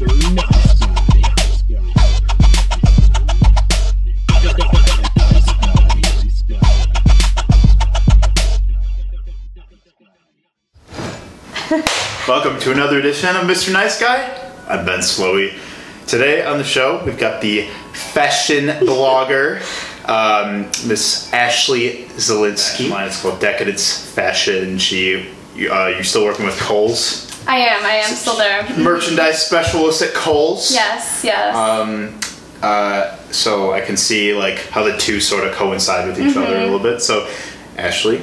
Welcome to another edition of Mr. Nice Guy. I'm Ben Slowey. Today on the show, we've got the fashion blogger, um, Miss Ashley Zielinski. Mine is called Decadence Fashion. She, uh, you're still working with Kohl's, I am. I am still there. merchandise specialist at Kohl's. Yes. Yes. Um, uh, so I can see like how the two sort of coincide with each other a little bit. So, Ashley,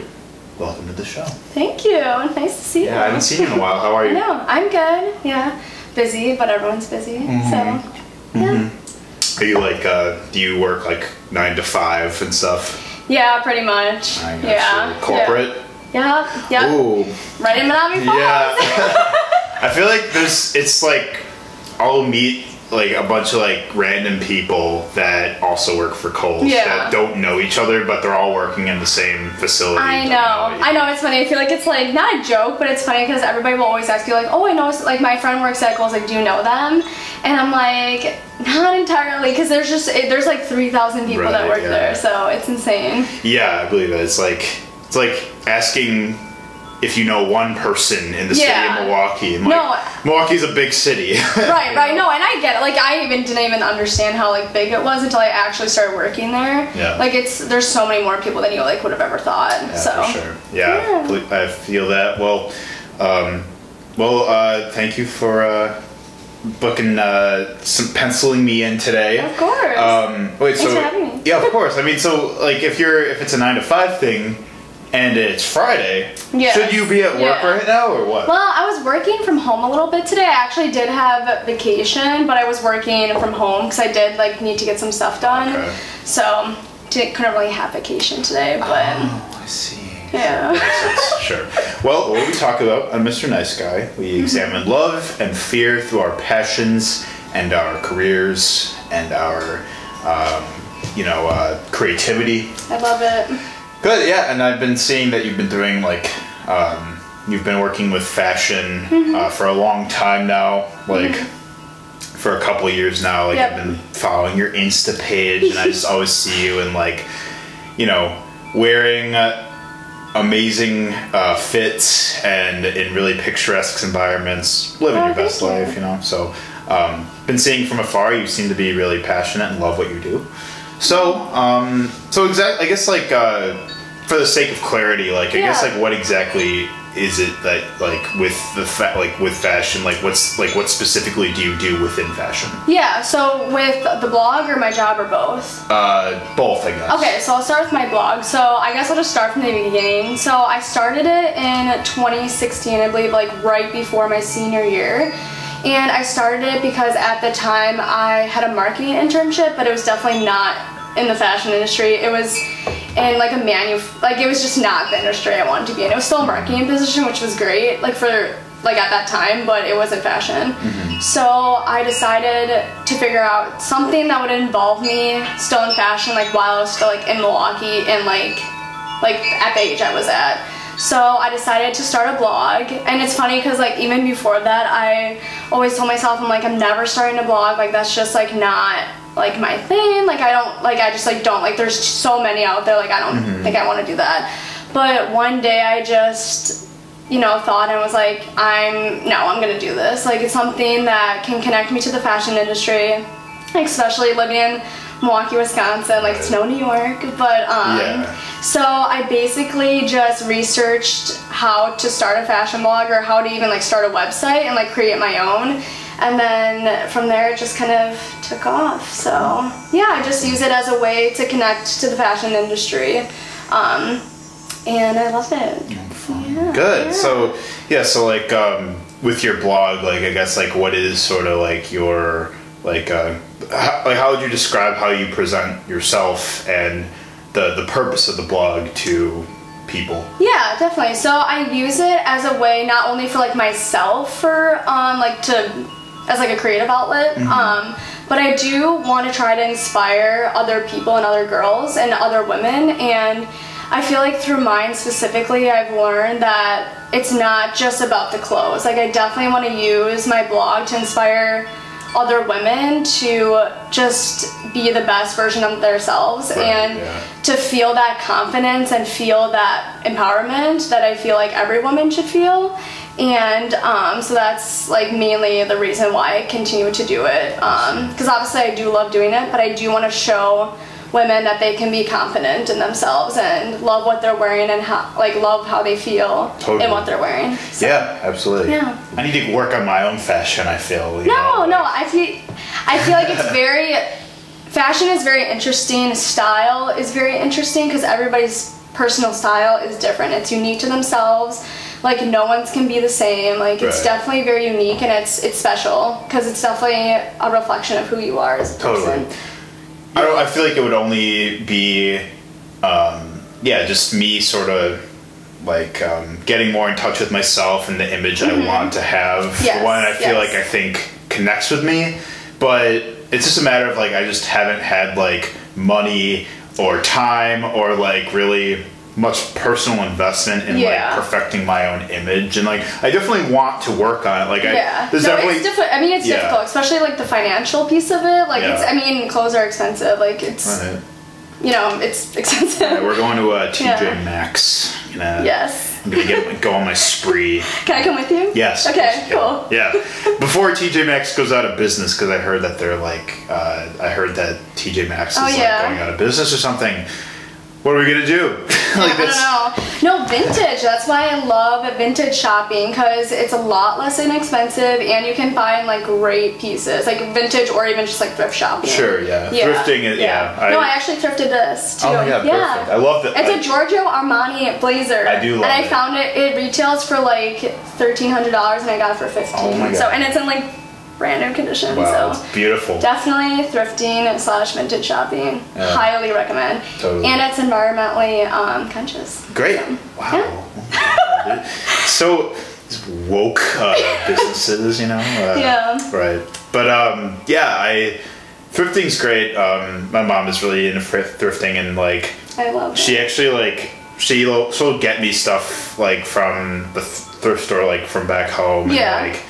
welcome to the show. Thank you. Nice to see you. Yeah, I haven't seen you in a while. How are you? No, I'm good. Yeah, busy, but everyone's busy. Mm-hmm. So, yeah. Are you like, uh, do you work like nine to five and stuff? Yeah, pretty much. I yeah. Corporate? Yeah. Yeah. Ooh. Right in Menomonee Falls. Yeah. I feel like there's, it's like, I'll meet like a bunch of like random people that also work for Kohl's Yeah. that don't know each other, but they're all working in the same facility. I Don't know. I know it's funny. I feel like it's like not a joke, but it's funny because everybody will always ask you like, "Oh, I know." Like my friend works at Kohl's. Like, do you know them? And I'm like, not entirely, because there's just it, there's like three thousand people that work yeah. there, so it's insane. Yeah, I believe it. It's like it's like asking if you know one person in the city of Milwaukee. Like, No. Milwaukee's a big city. Right, right. No, and I get it. Like I even didn't even understand how like big it was until I actually started working there. Yeah. Like it's there's so many more people than you like would have ever thought. Yeah, so for sure. Yeah, Yeah. I feel that. Well, um, well, uh, thank you for uh, booking, uh, some penciling me in today. Of course. Um, wait, Thanks so for having me. yeah, of course. I mean, so like if you're if it's a nine to five thing, and it's Friday, Yeah. should you be at work Yeah. right now or what? Well, I was working from home a little bit today. I actually did have vacation, but I was working from home because I did like need to get some stuff done. Okay. So didn't couldn't really have vacation today, but Oh, I see. yeah. Sure. Well, what we talk about on Mr. Nice Guy, we examine love and fear through our passions and our careers and our, um, you know, uh, creativity. I love it. Good, yeah. And I've been seeing that you've been doing like, um, you've been working with fashion Mm-hmm. uh, for a long time now, like. For a couple years now, like Yep. I've been following your Insta page, and I just always see you in like, you know, wearing uh, amazing uh, fits and in really picturesque environments, living Oh, your best you. life, you know. So, um, been seeing from afar, you seem to be really passionate and love what you do. So, um, so exactly, I guess like uh, for the sake of clarity, like I guess like what exactly is it that like with the fa- like with fashion, like what's like what specifically do you do within fashion? Yeah. So with the blog or my job or both. Uh, both, I guess. Okay, so I'll start with my blog. So I guess I'll just start from the beginning. So I started it in 2016, I believe, like right before my senior year. And I started it because at the time I had a marketing internship, but it was definitely not in the fashion industry. It was in like a manu, like it was just not the industry I wanted to be in. It was still a marketing position, which was great, like for like at that time, but it wasn't fashion. Mm-hmm. So I decided to figure out something that would involve me still in fashion, like while I was still like in Milwaukee and like like at the age I was at. So I decided to start a blog, and it's funny because like even before that, I always told myself I'm like I'm never starting a blog. Like that's just like not like my thing. Like I don't like I just like don't like there's so many out there. Like I don't think I want to do that. But one day I just you know, thought and was like, I'm no, I'm gonna do this. Like it's something that can connect me to the fashion industry, like, especially living in Milwaukee, Wisconsin. Like it's no New York, but um, Yeah. so I basically just researched how to start a fashion blog or how to even like start a website and like create my own. And then from there, it just kind of took off. So yeah, I just use it as a way to connect to the fashion industry, um, and I love it. Yeah, Good. yeah. So yeah, so like um, with your blog, like I guess like what is sort of like your like uh, how, like how would you describe how you present yourself and the the purpose of the blog to people? Yeah, definitely. So I use it as a way not only for like myself for um like to as like a creative outlet, um, but I do want to try to inspire other people and other girls and other women and I feel like through mine specifically I've learned that it's not just about the clothes. Like I definitely want to use my blog to inspire other women to just be the best version of themselves Right, and yeah. to feel that confidence and feel that empowerment that I feel like every woman should feel. And um, so that's like mainly the reason why I continue to do it. Because obviously I do love doing it, but I do want to show women that they can be confident in themselves and love what they're wearing and how, like love how they feel Totally. in what they're wearing. So- Yeah, absolutely. Yeah. I need to work on my own fashion. I feel. you No, know, no, I feel I feel like it's very fashion is very interesting, style is very interesting because everybody's personal style is different. It's unique to themselves. Like no one's can be the same. Like it's Right. definitely very unique and it's it's special because it's definitely a reflection of who you are as a Totally. person. I don't. I feel like it would only be, um, yeah, just me sort of like um, getting more in touch with myself and the image I want to have. Mm-hmm. Yes, One I feel yes. like I think connects with me, but it's just a matter of like I just haven't had like money or time or like really much personal investment in Yeah. like perfecting my own image and like I definitely want to work on it. Like Yeah, I there's no, definitely it's different. I mean, it's Yeah. difficult, especially like the financial piece of it. Like, it's. I mean, clothes are expensive. Like, it's. Right. You know, it's expensive. Yeah, we're going to uh, TJ Yeah. Maxx. You know, yes. I'm gonna get go on my spree. Can I come with you? Yes. Okay. Cool. Yeah. yeah. Before TJ Maxx goes out of business, because I heard that they're like, uh, I heard that TJ Maxx is Oh, like going out of business or something. What are we gonna do? like I don't know. No, vintage. That's why I love vintage shopping because it's a lot less inexpensive and you can find like great pieces, like vintage or even just like thrift shopping. Sure. Yeah. Thrifting is yeah. no, I actually thrifted this too. Oh my god, perfect. I love that. It's I- a Giorgio Armani blazer. I do love And I it. found it. It retails for like thirteen hundred dollars, and I got it for fifteen. Oh my god. So and it's in like brand new condition. Wow, So it's beautiful. Definitely thrifting slash vintage shopping. Yeah. Highly recommend. Totally. And it's environmentally um, conscious. Great. So, Wow. Yeah. so woke uh, businesses, you know. Uh, Yeah. Right. But um, yeah, I thrifting's great. Um, my mom is really into thrift- thrifting, and like I love she it. actually like she she'll get me stuff like from the th- thrift store, like from back home, Yeah. and like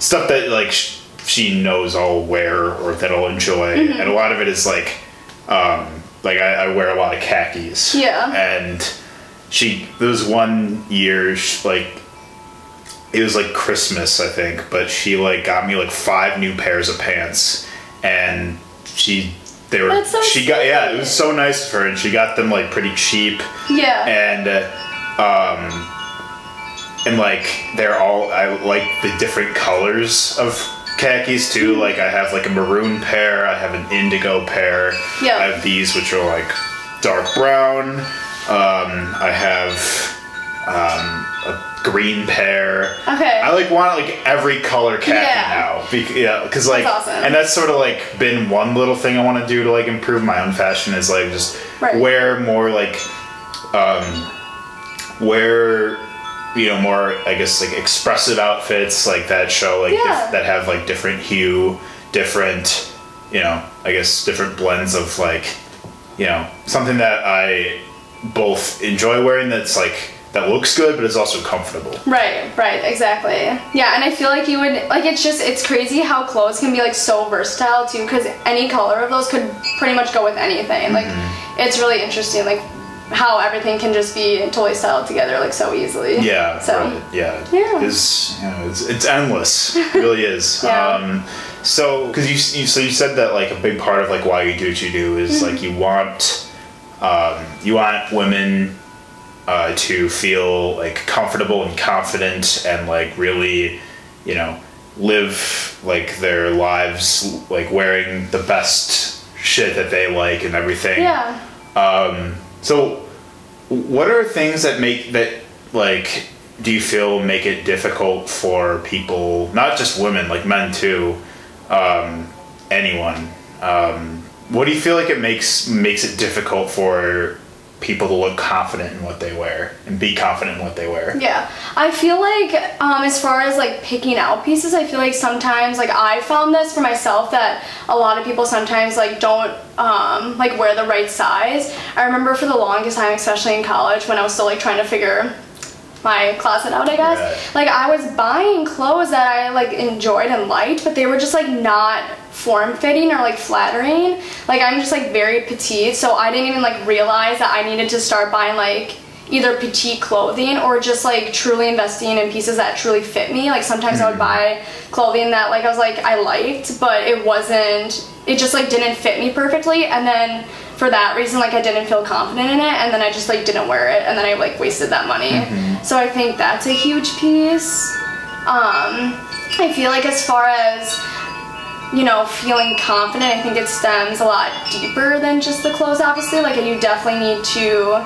stuff that like sh- she knows I'll wear or that I'll enjoy, Mm-hmm. and a lot of it is like um, like I, I wear a lot of khakis, Yeah. and she there was one year sh like it was like Christmas I think, but she like got me like five new pairs of pants, and she they were so she got yeah it was so nice of her, and she got them like pretty cheap, Yeah. and uh, um and like they're all I like the different colors of khakis too. Like I have like a maroon pair, I have an indigo pair. Yeah. I have these which are like dark brown. Um, I have um, a green pair. Okay. I like want like every color khaki Yeah. now. Bec- yeah, because like, That's awesome. and that's sort of like been one little thing I want to do to like improve my own fashion is like just Right. wear more like, um, wear you know more I guess like expressive outfits like that show like Yeah. dif- that have like different hue, different you know I guess different blends of like you know something that I both enjoy wearing that's like that looks good but is also comfortable. Right, right, exactly. Yeah, and I feel like you would like it's just it's crazy how clothes can be like so versatile too because any color of those could pretty much go with anything. Like Mm-hmm. it's really interesting like how everything can just be totally styled together like so easily. Yeah, So right, yeah, Yeah. It's, you know, it's it's endless. It really is. Yeah. Um, so, because you, you so you said that like a big part of like why you do what you do is Mm-hmm. like you want um, you want women uh, to feel like comfortable and confident and like really you know live like their lives like wearing the best shit that they like and everything. Yeah. Um, so, what are things that make that like do you feel make it difficult for people, not just women, like men too, um, anyone? Um, what do you feel like it makes makes it difficult for people to look confident in what they wear and be confident in what they wear? Yeah, I feel like um, as far as like picking out pieces, I feel like sometimes like I found this for myself that a lot of people sometimes like don't um, like wear the right size. I remember for the longest time, especially in college, when I was still like trying to figure my closet out, I guess. Right. Like I was buying clothes that I like enjoyed and liked, but they were just like not form fitting or like flattering. Like I'm just like very petite, so I didn't even like realize that I needed to start buying like either petite clothing or just like truly investing in pieces that truly fit me. Like sometimes I would buy clothing that like I was like I liked, but it wasn't it just like didn't fit me perfectly and then for that reason like I didn't feel confident in it and then I just like didn't wear it and then I like wasted that money. So I think that's a huge piece. Um I feel like as far as you know, feeling confident, I think it stems a lot deeper than just the clothes, obviously. Like, you definitely need to,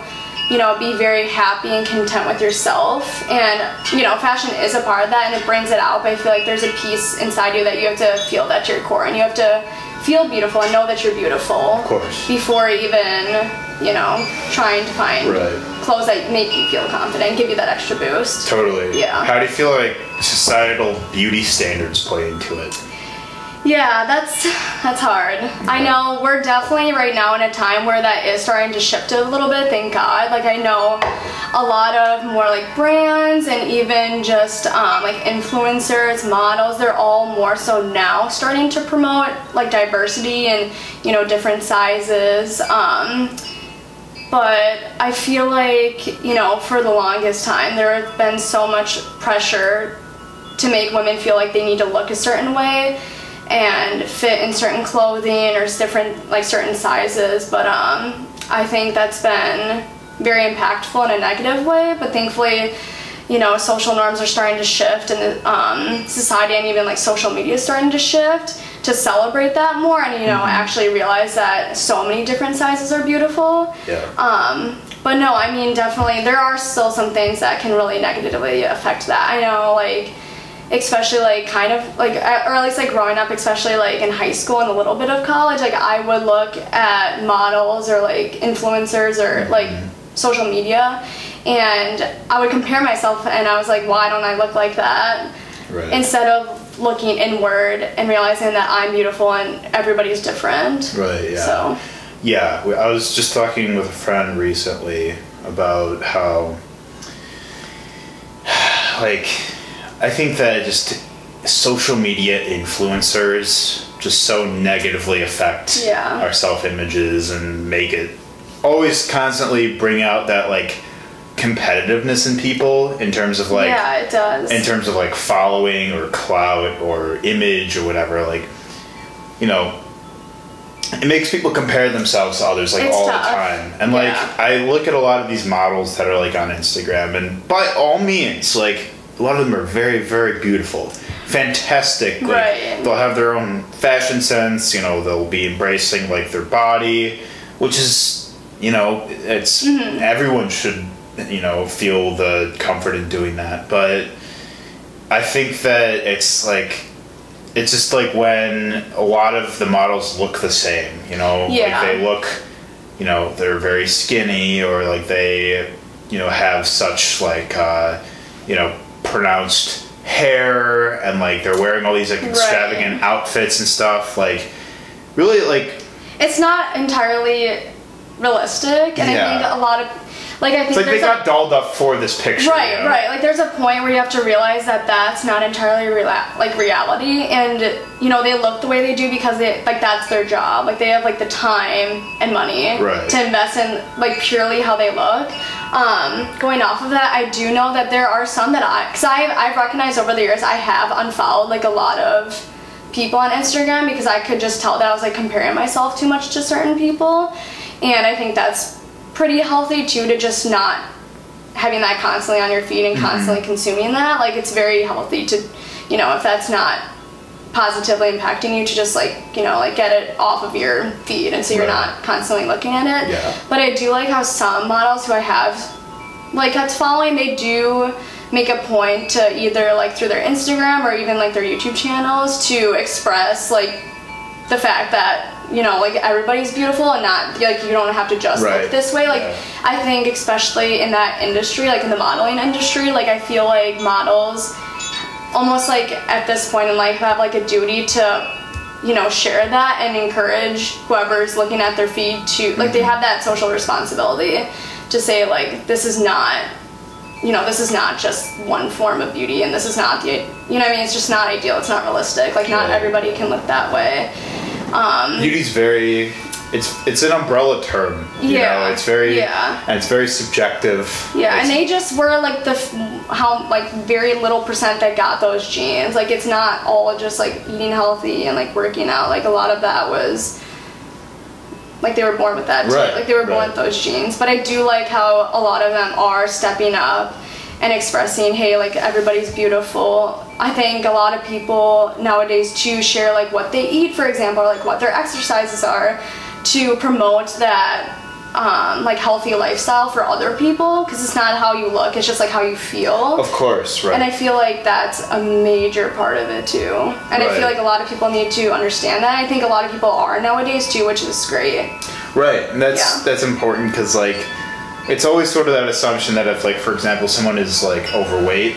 you know, be very happy and content with yourself. And, you know, fashion is a part of that and it brings it out, but I feel like there's a piece inside you that you have to feel that your core and you have to feel beautiful and know that you're beautiful. Of course. Before even, you know, trying to find Right. clothes that make you feel confident, give you that extra boost. Totally. Yeah. How do you feel like societal beauty standards play into it? Yeah, that's that's hard. I know we're definitely right now in a time where that is starting to shift a little bit, thank God. Like I know a lot of more like brands and even just um, like influencers, models, they're all more so now starting to promote like diversity and you know different sizes. Um, but I feel like, you know, for the longest time, there has been so much pressure to make women feel like they need to look a certain way and fit in certain clothing or different, like certain sizes. But um, I think that's been very impactful in a negative way. But thankfully, you know, social norms are starting to shift and um, society and even like social media is starting to shift to celebrate that more and, you know, actually realize that so many different sizes are beautiful. Yeah. Um, but no, I mean, definitely, there are still some things that can really negatively affect that. I know, like, especially like kind of like, or at least like growing up, especially like in high school and a little bit of college, like I would look at models or like influencers or mm-hmm. like social media, and I would compare myself, and I was like, why don't I look like that? Right. Instead of looking inward and realizing that I'm beautiful and everybody's different. Right, yeah. So. Yeah, I was just talking with a friend recently about how, like, I think that just social media influencers just so negatively affect Yeah. our self images and make it always constantly bring out that, like, competitiveness in people in terms of, like, yeah, it does. in terms of like following or clout or image or whatever like you know it makes people compare themselves to others like It's all tough. the time and like Yeah. i look at a lot of these models that are like on instagram and by all means like a lot of them are very very beautiful fantastic like Right. they'll have their own fashion sense you know they'll be embracing like their body which is you know it's Mm-hmm. everyone should you know feel the comfort in doing that but i think that it's like it's just like when a lot of the models look the same you know Yeah. like they look you know they're very skinny or like they you know have such like uh you know pronounced hair and like they're wearing all these like extravagant outfits and stuff like really like it's not entirely realistic, and I think a lot of like I think it's like they there's got dolled up for this picture right, you know? right. Like there's a point where you have to realize that that's not entirely rela- like reality, and you know they look the way they do because they like that's their job. Like they have like the time and money Right. to invest in like purely how they look. Um, going off of that, I do know that there are some that I, because I've I've recognized over the years I have unfollowed like a lot of people on Instagram because I could just tell that I was like comparing myself too much to certain people. And I think that's pretty healthy too to just not having that constantly on your feed and mm-hmm. constantly consuming that. Like it's very healthy to, you know, if that's not positively impacting you to just like, you know, like get it off of your feed and so you're Right. not constantly looking at it. Yeah. But I do like how some models who I have like kept following, they do make a point to either like through their Instagram or even like their YouTube channels to express like the fact that you know like everybody's beautiful and not like you don't have to just Right. look this way like Yeah. i think especially in that industry like in the modeling industry like i feel like models almost like at this point in life have like a duty to you know share that and encourage whoever's looking at their feed to like they mm-hmm. have that social responsibility to say like this is not you know, this is not just one form of beauty, and this is not the, you know, what I mean, it's just not ideal. It's not realistic. Like, not everybody can look that way. Um, Beauty's very. It's it's an umbrella term. You Yeah, know, it's very yeah. and it's very subjective. Yeah, and they just were like the how like very little percent that got those genes. Like it's not all just like eating healthy and like working out. Like a lot of that was like they were born with that too. Right, Like they were born right. with those genes. But I do like how a lot of them are stepping up and expressing, hey, like everybody's beautiful. I think a lot of people nowadays too share like what they eat, for example, or like what their exercises are to promote that um, like healthy lifestyle for other people because it's not how you look, it's just like how you feel. Of course, right. And I feel like that's a major part of it too. And I feel like a lot of people need to understand that. I think a lot of people are nowadays too, which is great. Right, and that's Yeah. that's important because like it's always sort of that assumption that if like for example someone is like overweight,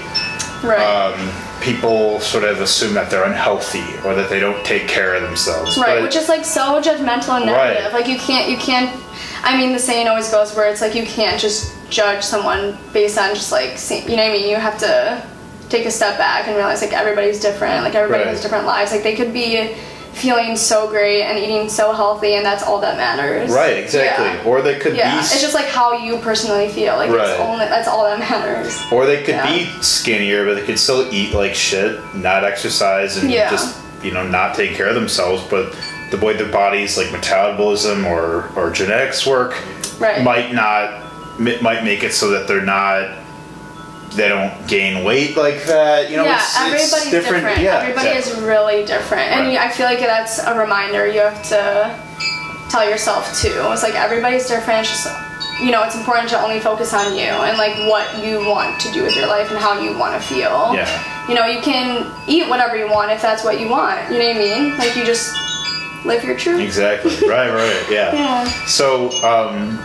Right. um, people sort of assume that they're unhealthy or that they don't take care of themselves. right, But- which is like so judgmental and negative. Right. negative. Like you can't you can't I mean the saying always goes where it's like you can't just judge someone based on just like you know what I mean? You have to take a step back and realize like everybody's different. Like everybody Right. has different lives. Like they could be feeling so great and eating so healthy and that's all that matters. right, exactly. Yeah. Or they could Yeah, be it's just like how you personally feel. Like Right. it's only that's all that matters. or they could Yeah. be skinnier, but they could still eat like shit, not exercise, and just you know not take care of themselves. But the way their body's like metabolism or or genetics work Right. might not mi- might make it so that they're not they don't gain weight like that. You know, yeah, it's, everybody's it's different. Yeah, Everybody exactly. is really different, and Right. I feel like that's a reminder you have to tell yourself too. It's like everybody's different. It's just you know, it's important to only focus on you and like what you want to do with your life and how you want to feel. Yeah. You know, you can eat whatever you want if that's what you want. You know what I mean? Like you just live your truth. Exactly. right. Right. Yeah. Yeah. So, um,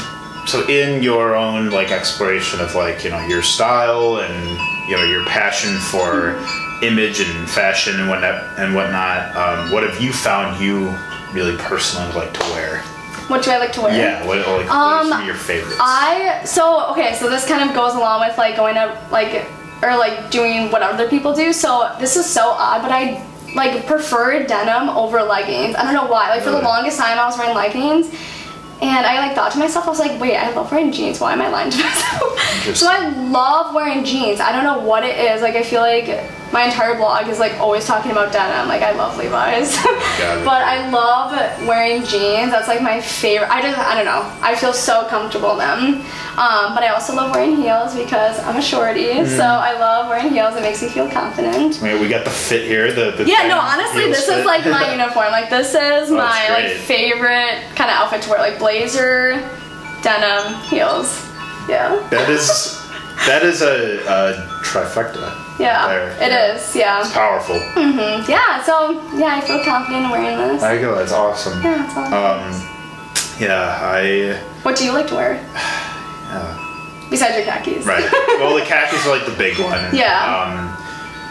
so in your own like exploration of like you know your style and you know your passion for image and fashion and whatnot and whatnot, um, what have you found you really personally like to wear? What do I like to wear? Yeah. What, like, what are Um, some of your favorites? I so okay, so this kind of goes along with like going to like or like doing what other people do. So this is so odd, but I like preferred denim over leggings. I don't know why. Like for the longest time, I was wearing leggings. And I like thought to myself, I was like, wait, I love wearing jeans. Why am I lying to myself? so I love wearing jeans. I don't know what it is. Like I feel like my entire blog is like always talking about denim. Like I love Levi's. But I love wearing jeans. That's like my favorite. I just I don't know. I feel so comfortable in them. Um, but I also love wearing heels because I'm a shorty. Mm-hmm. So I love wearing heels. It makes me feel confident. I mean, we got the fit here. The, the Yeah, no, honestly, this fit. is like my uniform. Like this is Oh, my like favorite kind of outfit to wear. Like blazer, denim, heels. Yeah. That is that is a, a trifecta. Yeah. There, It yeah. is. Yeah. It's powerful. Mm-hmm. Yeah. So yeah, I feel confident in wearing this. You go. That's awesome. yeah, that's awesome. Um, yeah, I. what do you like to wear Uh, besides your khakis? right. well, the khakis are like the big one. Yeah. Um,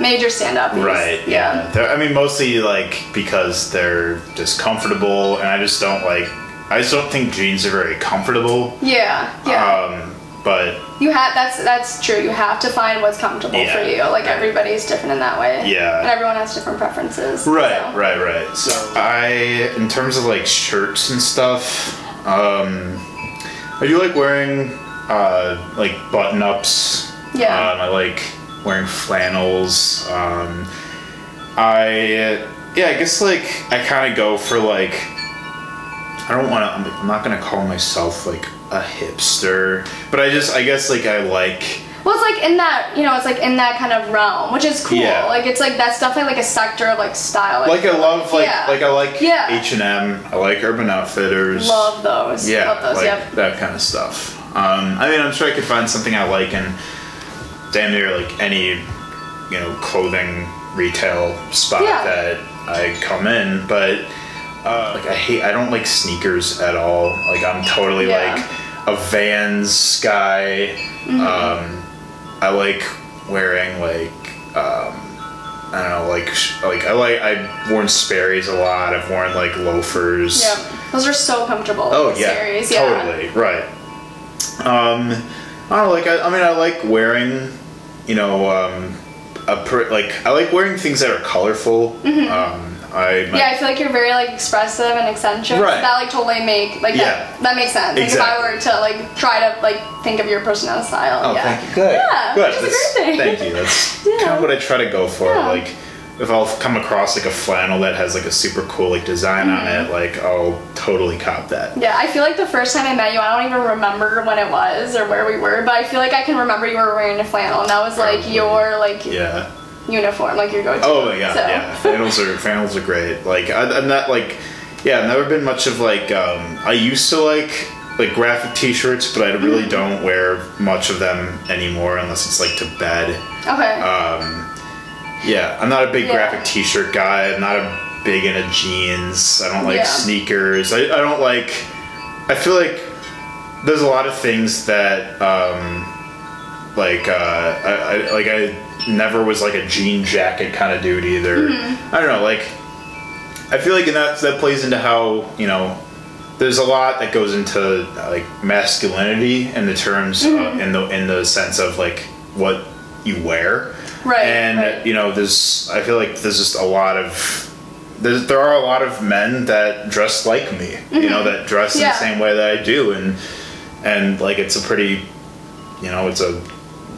Major stand up. right. Yeah. They're, I mean, mostly like because they're just comfortable, and I just don't like. I just don't think jeans are very comfortable. Yeah. Yeah. Um, but you have that's that's true. You have to find what's comfortable Yeah. for you. Like everybody's different in that way. Yeah. And everyone has different preferences. Right, so. right, right. So I, in terms of like shirts and stuff, um, I do like wearing uh, like button ups. Yeah. Um, I like wearing flannels. Um, I yeah, I guess like I kind of go for like I don't want to. I'm, I'm not gonna call myself like a hipster, but I just I guess like I like. Well, it's like in that you know, it's like in that kind of realm, which is cool. Yeah. Like it's like that's definitely like a sector of like style. Like I love like Yeah. like I like Yeah. H and M. I like Urban Outfitters. love those. Yeah, love those. like yep. that kind of stuff. Um, I mean, I'm sure I could find something I like in damn near like any, you know, clothing retail spot Yeah. that I come in, but uh, like I hate, I don't like sneakers at all. Like I'm totally Yeah. like a Vans guy. Mm-hmm. Um, I like wearing like. Um, I don't know, like like I like I've worn Sperry's a lot. I've worn like loafers. Yep. Those are so comfortable. Oh yeah. Yeah. totally right. Um, I don't know, like I, I mean I like wearing, you know, um, a per, like I like wearing things that are colorful. Um, I Yeah, I feel like you're very like expressive and eccentric. Right. That like totally make like Yeah. that, that makes sense. Like if I were to like try to like think of your personality style. Oh, yeah. thank you. Good. Yeah, Good. which is a That's- great thing. Thank you. That's Yeah. kind of what I try to go for. Yeah. Like, if I'll come across like a flannel that has like a super cool like design on Mm-hmm. it, like I'll totally cop that. Yeah, I feel like the first time I met you, I don't even remember when it was or where we were, but I feel like I can remember you were wearing a flannel, and that was like Probably. your like Yeah. Uniform, like your go-to. Oh my god. So. Yeah. Flannels are flannels are great. Like I, I'm not like, yeah, I've never been much of like. Um, I used to like like graphic T-shirts, but I really Mm-hmm. don't wear much of them anymore unless it's like to bed. Okay. Um, yeah, I'm not a big Yeah. graphic T-shirt guy. I'm not a big into jeans. I don't like Yeah. sneakers. I, I don't like. I feel like there's a lot of things that um, like uh, I, I like I never was like a jean jacket kind of dude either. Mm-hmm. I don't know. Like I feel like that that plays into how you know. There's a lot that goes into uh, like masculinity in the terms Mm-hmm. uh, in the in the sense of like what you wear. Right, And right. you know, there's I feel like there's just a lot of there's, there are a lot of men that dress like me. You know, that dress in Mm-hmm. The same way that I do, and and like it's a pretty, you know, it's a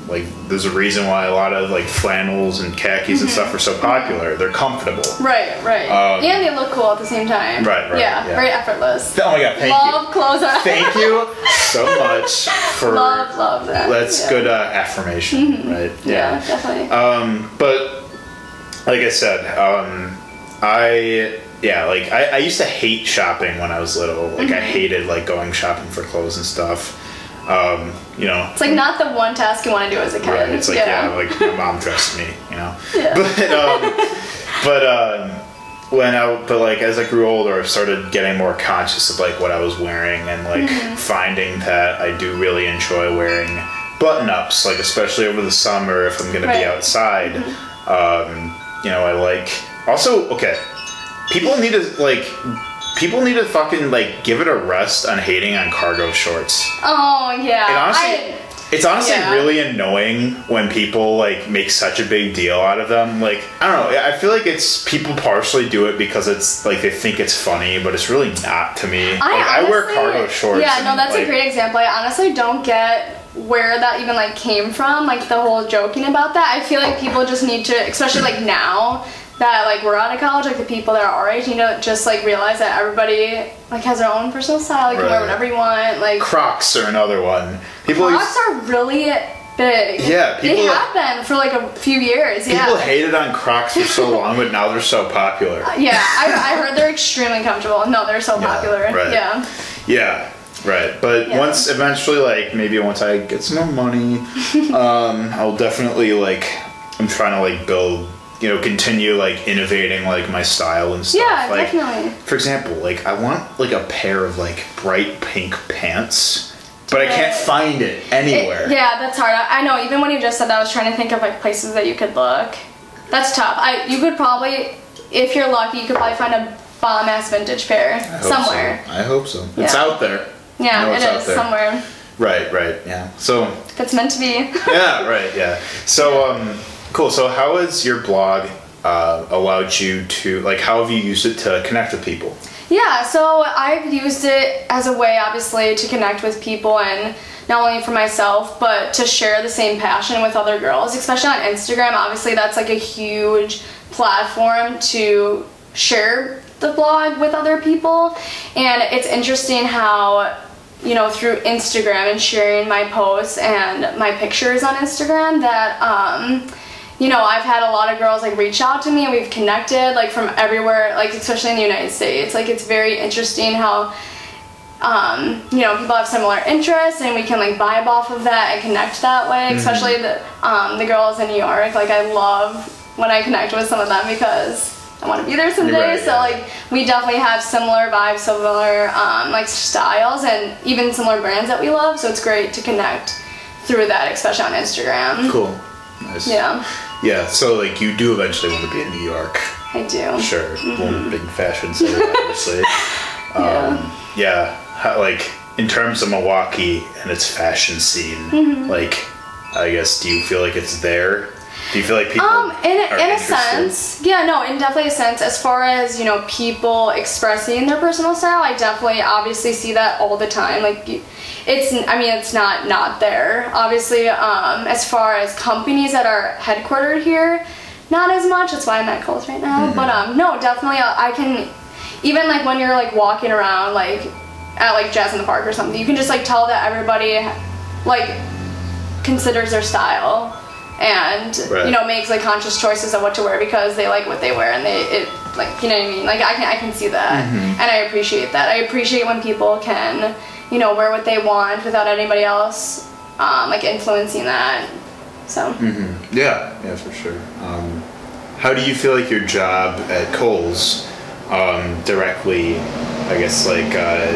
like there's a reason why a lot of like flannels and khakis and Mm-hmm. stuff are so popular. They're comfortable. right, right. um, and they look cool at the same time. Right, right, Yeah, yeah. very effortless. Oh my god! Thank love you. Love clothes. Thank you so much for. love, love that. That's yeah. good uh, affirmation, right? Yeah, definitely. Um, but like I said, um, I yeah, like I, I used to hate shopping when I was little. Like Mm-hmm. I hated like going shopping for clothes and stuff. Um, you know, it's like not the one task you want to do as a kid. right? It's like yeah, like my mom dressed me, you know. Yeah. But um, but um, when I but like as I grew older, I started getting more conscious of like what I was wearing and like Mm-hmm. finding that I do really enjoy wearing button ups, like especially over the summer if I'm gonna Right. be outside. Um, you know, I like also okay. People need to like people need to fucking like give it a rest on hating on cargo shorts. oh yeah. It honestly, I, it's honestly yeah. really annoying when people like make such a big deal out of them. Like I don't know, I feel like it's people partially do it because it's like they think it's funny, but it's really not to me. like, I wear cargo shorts. Yeah, no, that's like, a great example. I honestly don't get where that even like came from, like the whole joking about that. I feel like people just need to, especially like now that like we're out of college, like the people that are our age, you know, just like realize that everybody like has their own personal style. You can wear whatever you want. Like Crocs are another one. People Crocs are really big. Yeah, people- they have been for like a few years. Yeah. people hated on Crocs for so long, but now they're so popular. yeah, I, I heard they're extremely comfortable. No, they're so Yeah, popular. right. Yeah. Yeah, right. But Yeah. once eventually, like maybe once I get some more money, um, I'll definitely like I'm trying to like build, you know, continue like innovating like my style and stuff. Yeah, like, definitely. For example, like I want like a pair of like bright pink pants, but I can't find it It- anywhere. yeah, that's hard. I, I know. Even when you just said that, I was trying to think of like places that you could look. That's tough. I you could probably, if you're lucky, you could probably find a bomb ass vintage pair somewhere. So. I hope so. It's out there. Yeah, out there. somewhere. Right, right, yeah. So If it's meant to be. yeah, right, yeah. So, um, cool. So, how has your blog uh, allowed you to, like, how have you used it to connect with people? Yeah, so I've used it as a way, obviously, to connect with people and not only for myself, but to share the same passion with other girls, especially on Instagram. Obviously, that's like a huge platform to share the blog with other people. And it's interesting how, you know, through Instagram and sharing my posts and my pictures on Instagram, that, um, you know, I've had a lot of girls like reach out to me and we've connected like from everywhere, like especially in the United States. Like it's very interesting how um, you know, people have similar interests and we can like vibe off of that and connect that way, especially the um, the girls in New York. Like I love when I connect with some of them because I want to be there someday. Right, so yeah. like we definitely have similar vibes, similar um, like styles and even similar brands that we love. So it's great to connect through that, especially on Instagram. Cool. Nice. Yeah, Yeah, so, like, you do eventually want to be in New York. I do. Sure. One big fashion city, obviously. Yeah. Um, yeah. How, like, in terms of Milwaukee and its fashion scene, Mm-hmm. like, I guess, do you feel like it's there? Do you feel like people Um, in, are in a sense, yeah, no, in definitely a sense. As far as you know, people expressing their personal style, I definitely obviously see that all the time. Like, it's, I mean, it's not not there. Obviously, um, as far as companies that are headquartered here, not as much. That's why I'm at Kohl's right now. But um, no, definitely, uh, I can. Even like when you're like walking around, like at like Jazz in the Park or something, you can just like tell that everybody, like considers their style and Right. you know makes like conscious choices of what to wear because they like what they wear and they it like you know what I mean? Like I can I can see that. Mm-hmm. and I appreciate that. I appreciate when people can you know wear what they want without anybody else um, like influencing that. So. Yeah, yeah, for sure. Um, how do you feel like your job at Kohl's um, directly, I guess, like uh,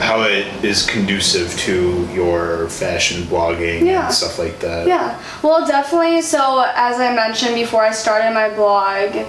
how it is conducive to your fashion blogging Yeah. and stuff like that? Yeah, well, definitely. So, as I mentioned before, I started my blog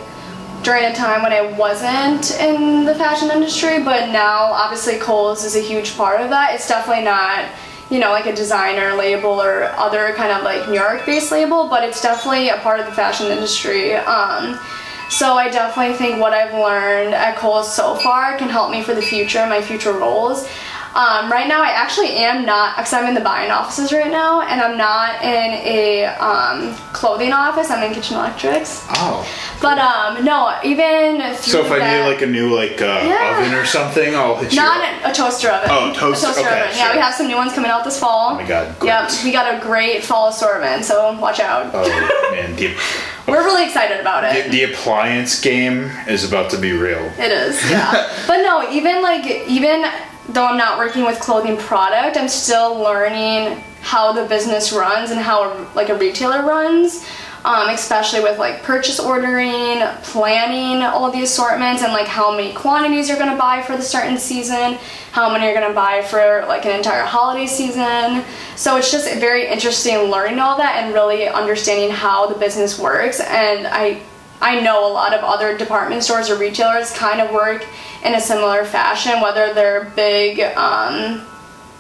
during a time when I wasn't in the fashion industry, but now obviously Kohl's is a huge part of that. It's definitely not, you know, like a designer label or other kind of like New York based label, but it's definitely a part of the fashion industry. Um, so I definitely think what I've learned at Kohl's so far can help me for the future, my future roles. Um, right now, I actually am not, because I'm in the buying offices right now, and I'm not in a um, clothing office. I'm in kitchen electrics. Oh. But um, no, even So if I need like a new like uh, Yeah. oven or something, I'll hit you. not up. a, a toaster oven. Oh, toaster- A toaster okay, oven. Yeah, we have some new ones coming out this fall. Oh my God, great. Yep, we got a great fall assortment, so watch out. Oh man, the, We're really excited about it. the the appliance game is about to be real. It is, yeah. but no, even like even though I'm not working with clothing product, I'm still learning how the business runs and how like a retailer runs. Um, especially with like purchase ordering, planning all the assortments, and like how many quantities you're gonna buy for the certain season, how many you're gonna buy for like an entire holiday season. So it's just very interesting learning all that and really understanding how the business works. And I I know a lot of other department stores or retailers kind of work in a similar fashion, whether they're big, um,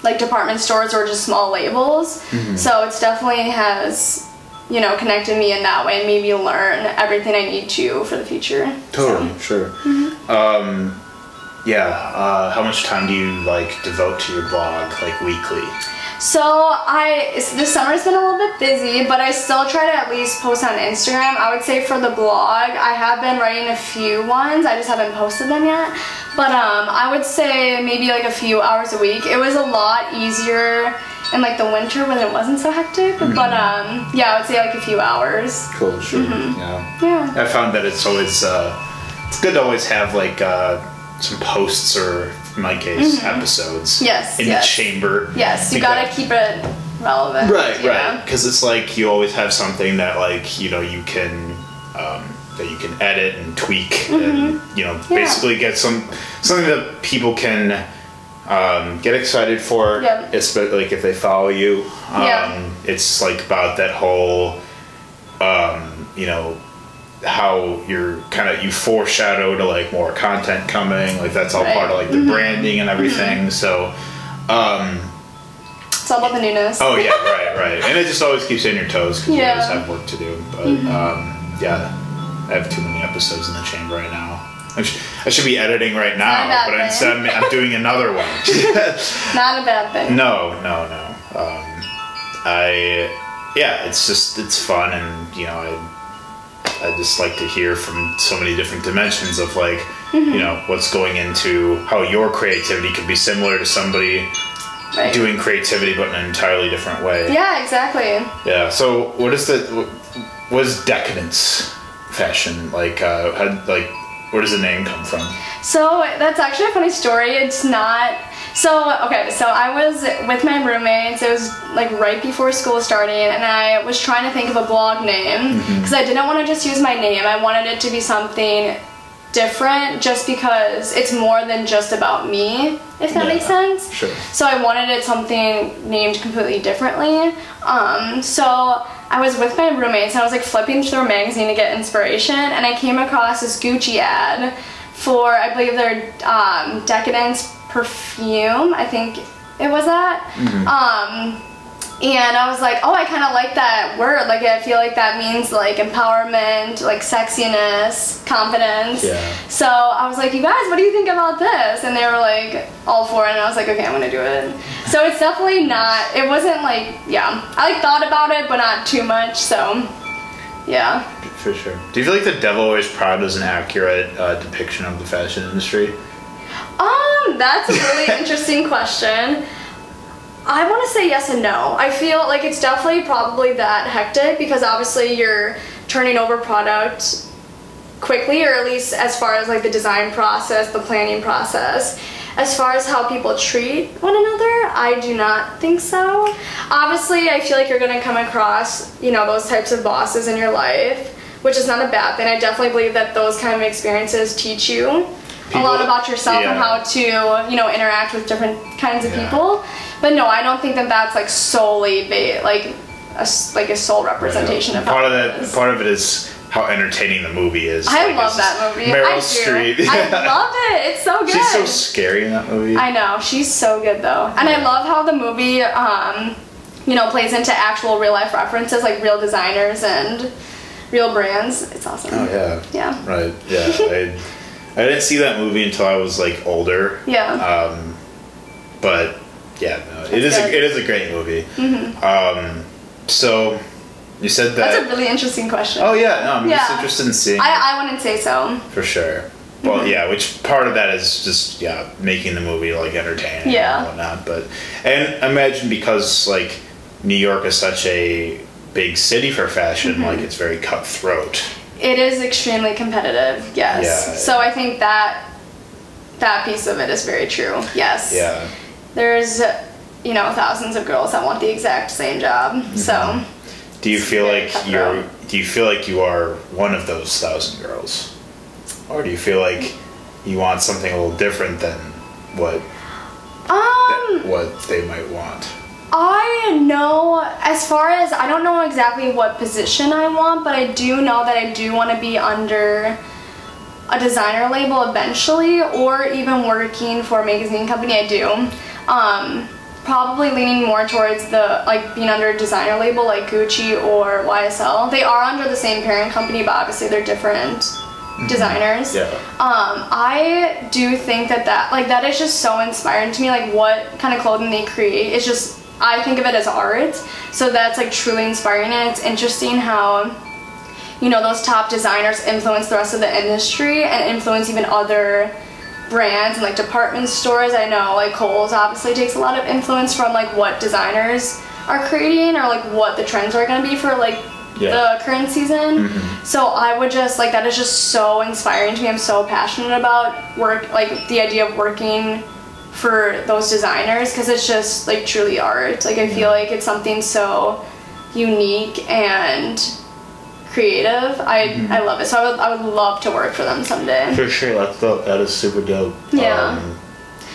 like department stores or just small labels. So it's definitely has, you know, connected me in that way and made me learn everything I need to for the future. Totally, sure. Mm-hmm. Um, yeah. Uh, how much time do you like devote to your blog, like weekly? So I this summer's been a little bit busy, but I still try to at least post on Instagram. I would say for the blog, I have been writing a few ones. I just haven't posted them yet. But um, I would say maybe like a few hours a week. It was a lot easier in like the winter when it wasn't so hectic. But um, yeah, I would say like a few hours. Cool, sure. Mm-hmm. Yeah. Yeah. I found that it's always uh, it's good to always have like uh, some posts or in my case episodes. Mm-hmm. Yes, In yes. the chamber. Yes, you gotta keep it relevant. Right, right. Because it's like you always have something that like you know you can um, that you can edit and tweak and you know Mm-hmm. Yeah. basically get some something that people can um, get excited for. Yep. Especially like if they follow you. Um, Yeah. It's like about that whole um, you know how you're kind of you foreshadow to like more content coming like that's all Right. part of like the branding and everything so um It's all about the newness. Oh yeah, right, right. And it just always keeps you on your toes because Yeah. you always have work to do. But um, yeah, I have too many episodes in the chamber right now. I, sh- I should be editing right now, Not a bad but instead I'm, I'm doing another one. Not a bad thing. no, no, no. Um, I yeah, it's just it's fun, and you know I I just like to hear from so many different dimensions of like Mm-hmm. you know what's going into how your creativity could be similar to somebody Right. doing creativity but in an entirely different way. Yeah, exactly. Yeah. So, what is the what was decadence fashion like? Uh, how like where does the name come from? So that's actually a funny story. It's not. So okay, so I was with my roommates. It was like right before school starting, and I was trying to think of a blog name because I didn't want to just use my name. I wanted it to be something different, just because it's more than just about me. If that Yeah, makes sense. sure. So I wanted it something named completely differently. Um, so I was with my roommates and I was like flipping through a magazine to get inspiration, and I came across this Gucci ad for I believe their um, decadence perfume. I think it was at. Um, and I was like, oh, I kind of like that word. Like, I feel like that means like empowerment, like sexiness, confidence. Yeah. So I was like, you guys, what do you think about this? And they were like, all for it. And I was like, okay, I'm gonna do it. So it's definitely not. It wasn't like, yeah. I like thought about it, but not too much. So, yeah. For sure. Do you feel like the Devil Wears Prada is an accurate uh, depiction of the fashion industry? Um, that's a really interesting question. I want to say yes and no. I feel like it's definitely probably that hectic because obviously you're turning over product quickly, or at least as far as like the design process, the planning process. As far as how people treat one another, I do not think so. Obviously, I feel like you're gonna come across, you know, those types of bosses in your life, which is not a bad thing. I definitely believe that those kind of experiences teach you a lot about yourself and how to, you know, interact with different kinds of Yeah. people. But no, I don't think that that's like solely ba- like a, like a sole representation of part of it Part of it is how entertaining the movie is. I Like, love that movie. Meryl I. Streep. I love it. It's so good. She's so scary in that movie. I know she's so good though, and I love how the movie, um, you know, plays into actual real life references like real designers and real brands. It's awesome. oh yeah. Yeah. Right. Yeah. I, I didn't see that movie until I was like older. Yeah. Um, but yeah, no, it is a, it is a great movie. Mm-hmm. Um, so you said that. That's a really interesting question. oh yeah, no, I'm just interested in seeing. I, I wouldn't say so. For sure. Well, Mm-hmm. yeah, which part of that is just yeah making the movie like entertaining Yeah. and whatnot. But and imagine because like New York is such a big city for fashion, Mm-hmm. like it's very cutthroat. It is extremely competitive. Yes. Yeah. So I think that that piece of it is very true. Yes. Yeah. There's, you know, thousands of girls that want the exact same job. Mm-hmm. So. Do you feel like you're? Do you feel like you are one of those thousand girls, or do you feel like you want something a little different than what Um. what they might want? I know, as far as I don't know exactly what position I want, but I do know that I do want to be under a designer label eventually, or even working for a magazine company. I do. Um, probably leaning more towards the like being under a designer label like Gucci or YSL. They are under the same parent company, but obviously they're different designers. Yeah. Um, I do think that that like that is just so inspiring to me. Like what kind of clothing they create. It's just I think of it as art. So that's like truly inspiring, and it's interesting how you know those top designers influence the rest of the industry and influence even other brands and like department stores. I know like Kohl's obviously takes a lot of influence from like what designers are creating or like what the trends are going to be for like Yeah. the current season. Mm-hmm. So I would just like that is just so inspiring to me. I'm so passionate about work like the idea of working for those designers because it's just like truly art. Like I feel like it's something so unique and creative. I I love it. So I would I would love to work for them someday. For sure, that's dope. That is super dope. Yeah. Um,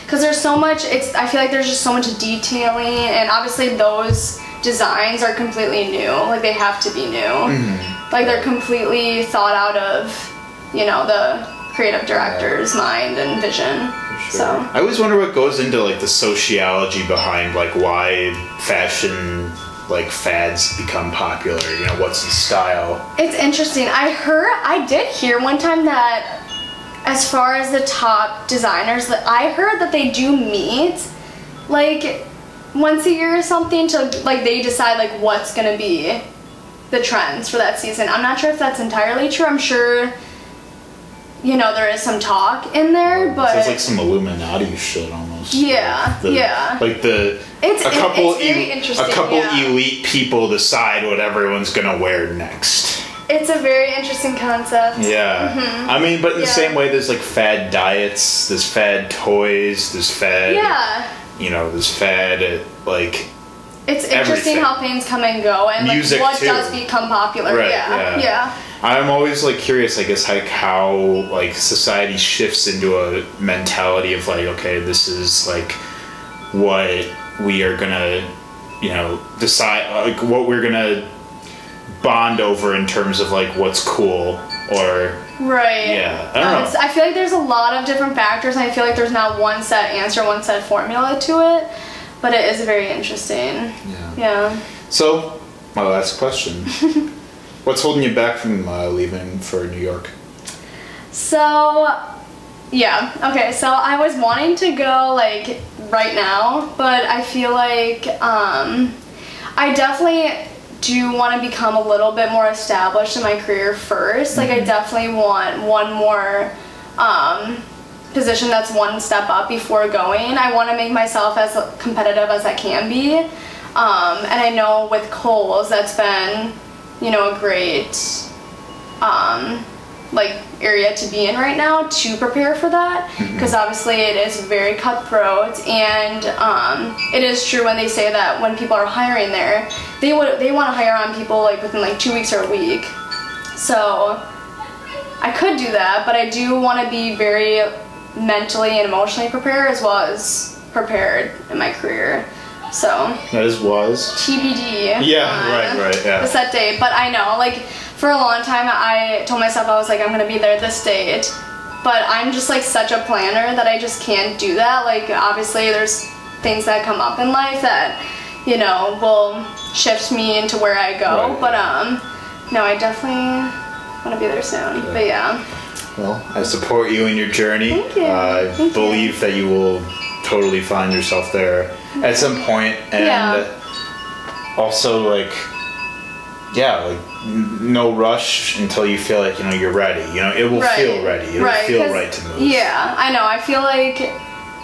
Because there's so much. It's I feel like there's just so much detailing, and obviously those designs are completely new. Like they have to be new. Like they're completely thought out of, you know, the creative director's mind and vision. So I always wonder what goes into like the sociology behind like why fashion like fads become popular. You know, what's the style? it's interesting. I heard, I did hear one time that as far as the top designers, that I heard that they do meet like once a year or something to like they decide like what's gonna be the trends for that season. I'm not sure if that's entirely true. I'm sure you know there is some talk in there, but It's like some Illuminati shit almost. Yeah, The- yeah. Like the It's- a couple it's very e- a interesting, couple yeah. elite people decide what everyone's gonna wear next. it's a very interesting concept. Yeah. I mean, but in the Mm-hmm. Same way, there's like fad diets, there's fad toys, there's fad. Yeah. You know, there's fad like. It's interesting Everything. how things come and go and like Music, what too. does become popular. Right, yeah. yeah. yeah. I'm always like curious, I guess, like how like society shifts into a mentality of like, okay, this is like what we are gonna, you know, decide, like what we're gonna bond over in terms of like what's cool or Right. Yeah, I don't Um, know. I feel like there's a lot of different factors, and I feel like there's not one set answer, one set formula to it. but it is very interesting. Yeah. Yeah. So, my last question. What's holding you back from uh, leaving for New York? So, yeah. Okay, so I was wanting to go like right now, but I feel like um, I definitely do want to become a little bit more established in my career first. Like, I definitely want one more um, position that's one step up before going. I want to make myself as competitive as I can be. Um, and I know with Kohl's, that's been, you know, a great um, like area to be in right now to prepare for that. Because obviously it is very cutthroat and um, it is true when they say that when people are hiring there they would they want to hire on people like within like two weeks or a week. So I could do that but I do want to be very mentally and emotionally prepared as well as prepared in my career so That is was. TBD. Yeah, on right, right, yeah. The set date, but I know, like, for a long time, I told myself I was like, I'm gonna be there this date, but I'm just like such a planner that I just can't do that. Like, obviously, there's things that come up in life that, you know, will shift me into where I go. Right. But um, no, I definitely want to be there soon. But yeah, Well, I support you in your journey. Thank you. Uh, I Thank you. believe that you will totally find yourself there at some point, and Yeah. also like, yeah, like no rush until you feel like you know you're ready. You know, it will right. feel ready. It'll right, feel 'cause- right to move. Yeah, I know. I feel like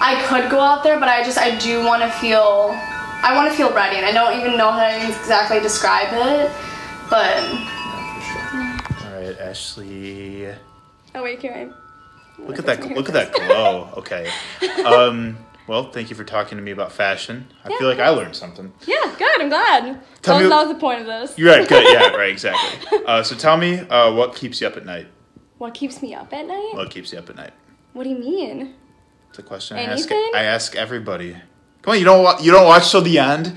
I could go out there, but I just I do want to feel. I want to feel ready, and I don't even know how to exactly describe it, but. All right, Ashley. Oh wait, can I? Look at that! Look at that glow. Okay. Um, well, thank you for talking to me about fashion. I feel like I learned something. Yeah, good. I'm glad. Tell that, me- that was the point of this. You're right. Good. Yeah. Right. Exactly. Uh, so tell me, uh, what keeps you up at night? What keeps me up at night? What keeps you up at night? What do you mean? It's a question I ask. Anything? I ask everybody. Come on, you don't wa- you don't watch till the end.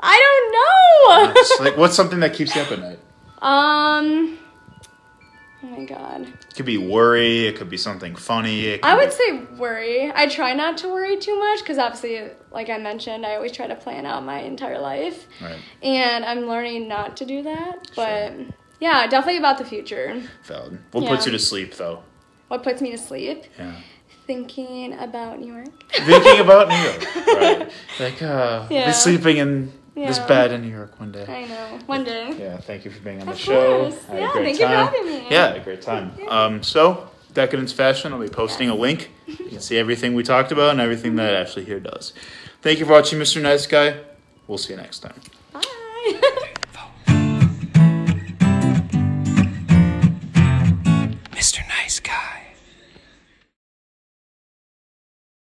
I don't know. Like, what's something that keeps you up at night? um. Oh my god. It could be worry. It could be something funny. It I would be- say worry. I try not to worry too much because obviously, like I mentioned, I always try to plan out my entire life. Right. And I'm learning not to do that. But Sure. yeah, definitely about the future. Valid. What puts you to sleep though? What puts me to sleep? Yeah. Thinking about New York. Thinking about New York. Right. Like, uh, Yeah. be sleeping in this Yeah. bed in New York one day. I know. One day. Yeah, thank you for being on the Of show. course. I had a Yeah, great thank you for having me. Yeah, had a great time. Um, so, Decadence Fashion, I'll be posting a link. You can see everything we talked about and everything that Ashley here does. Thank you for watching, Mr. Nice Guy. We'll see you next time.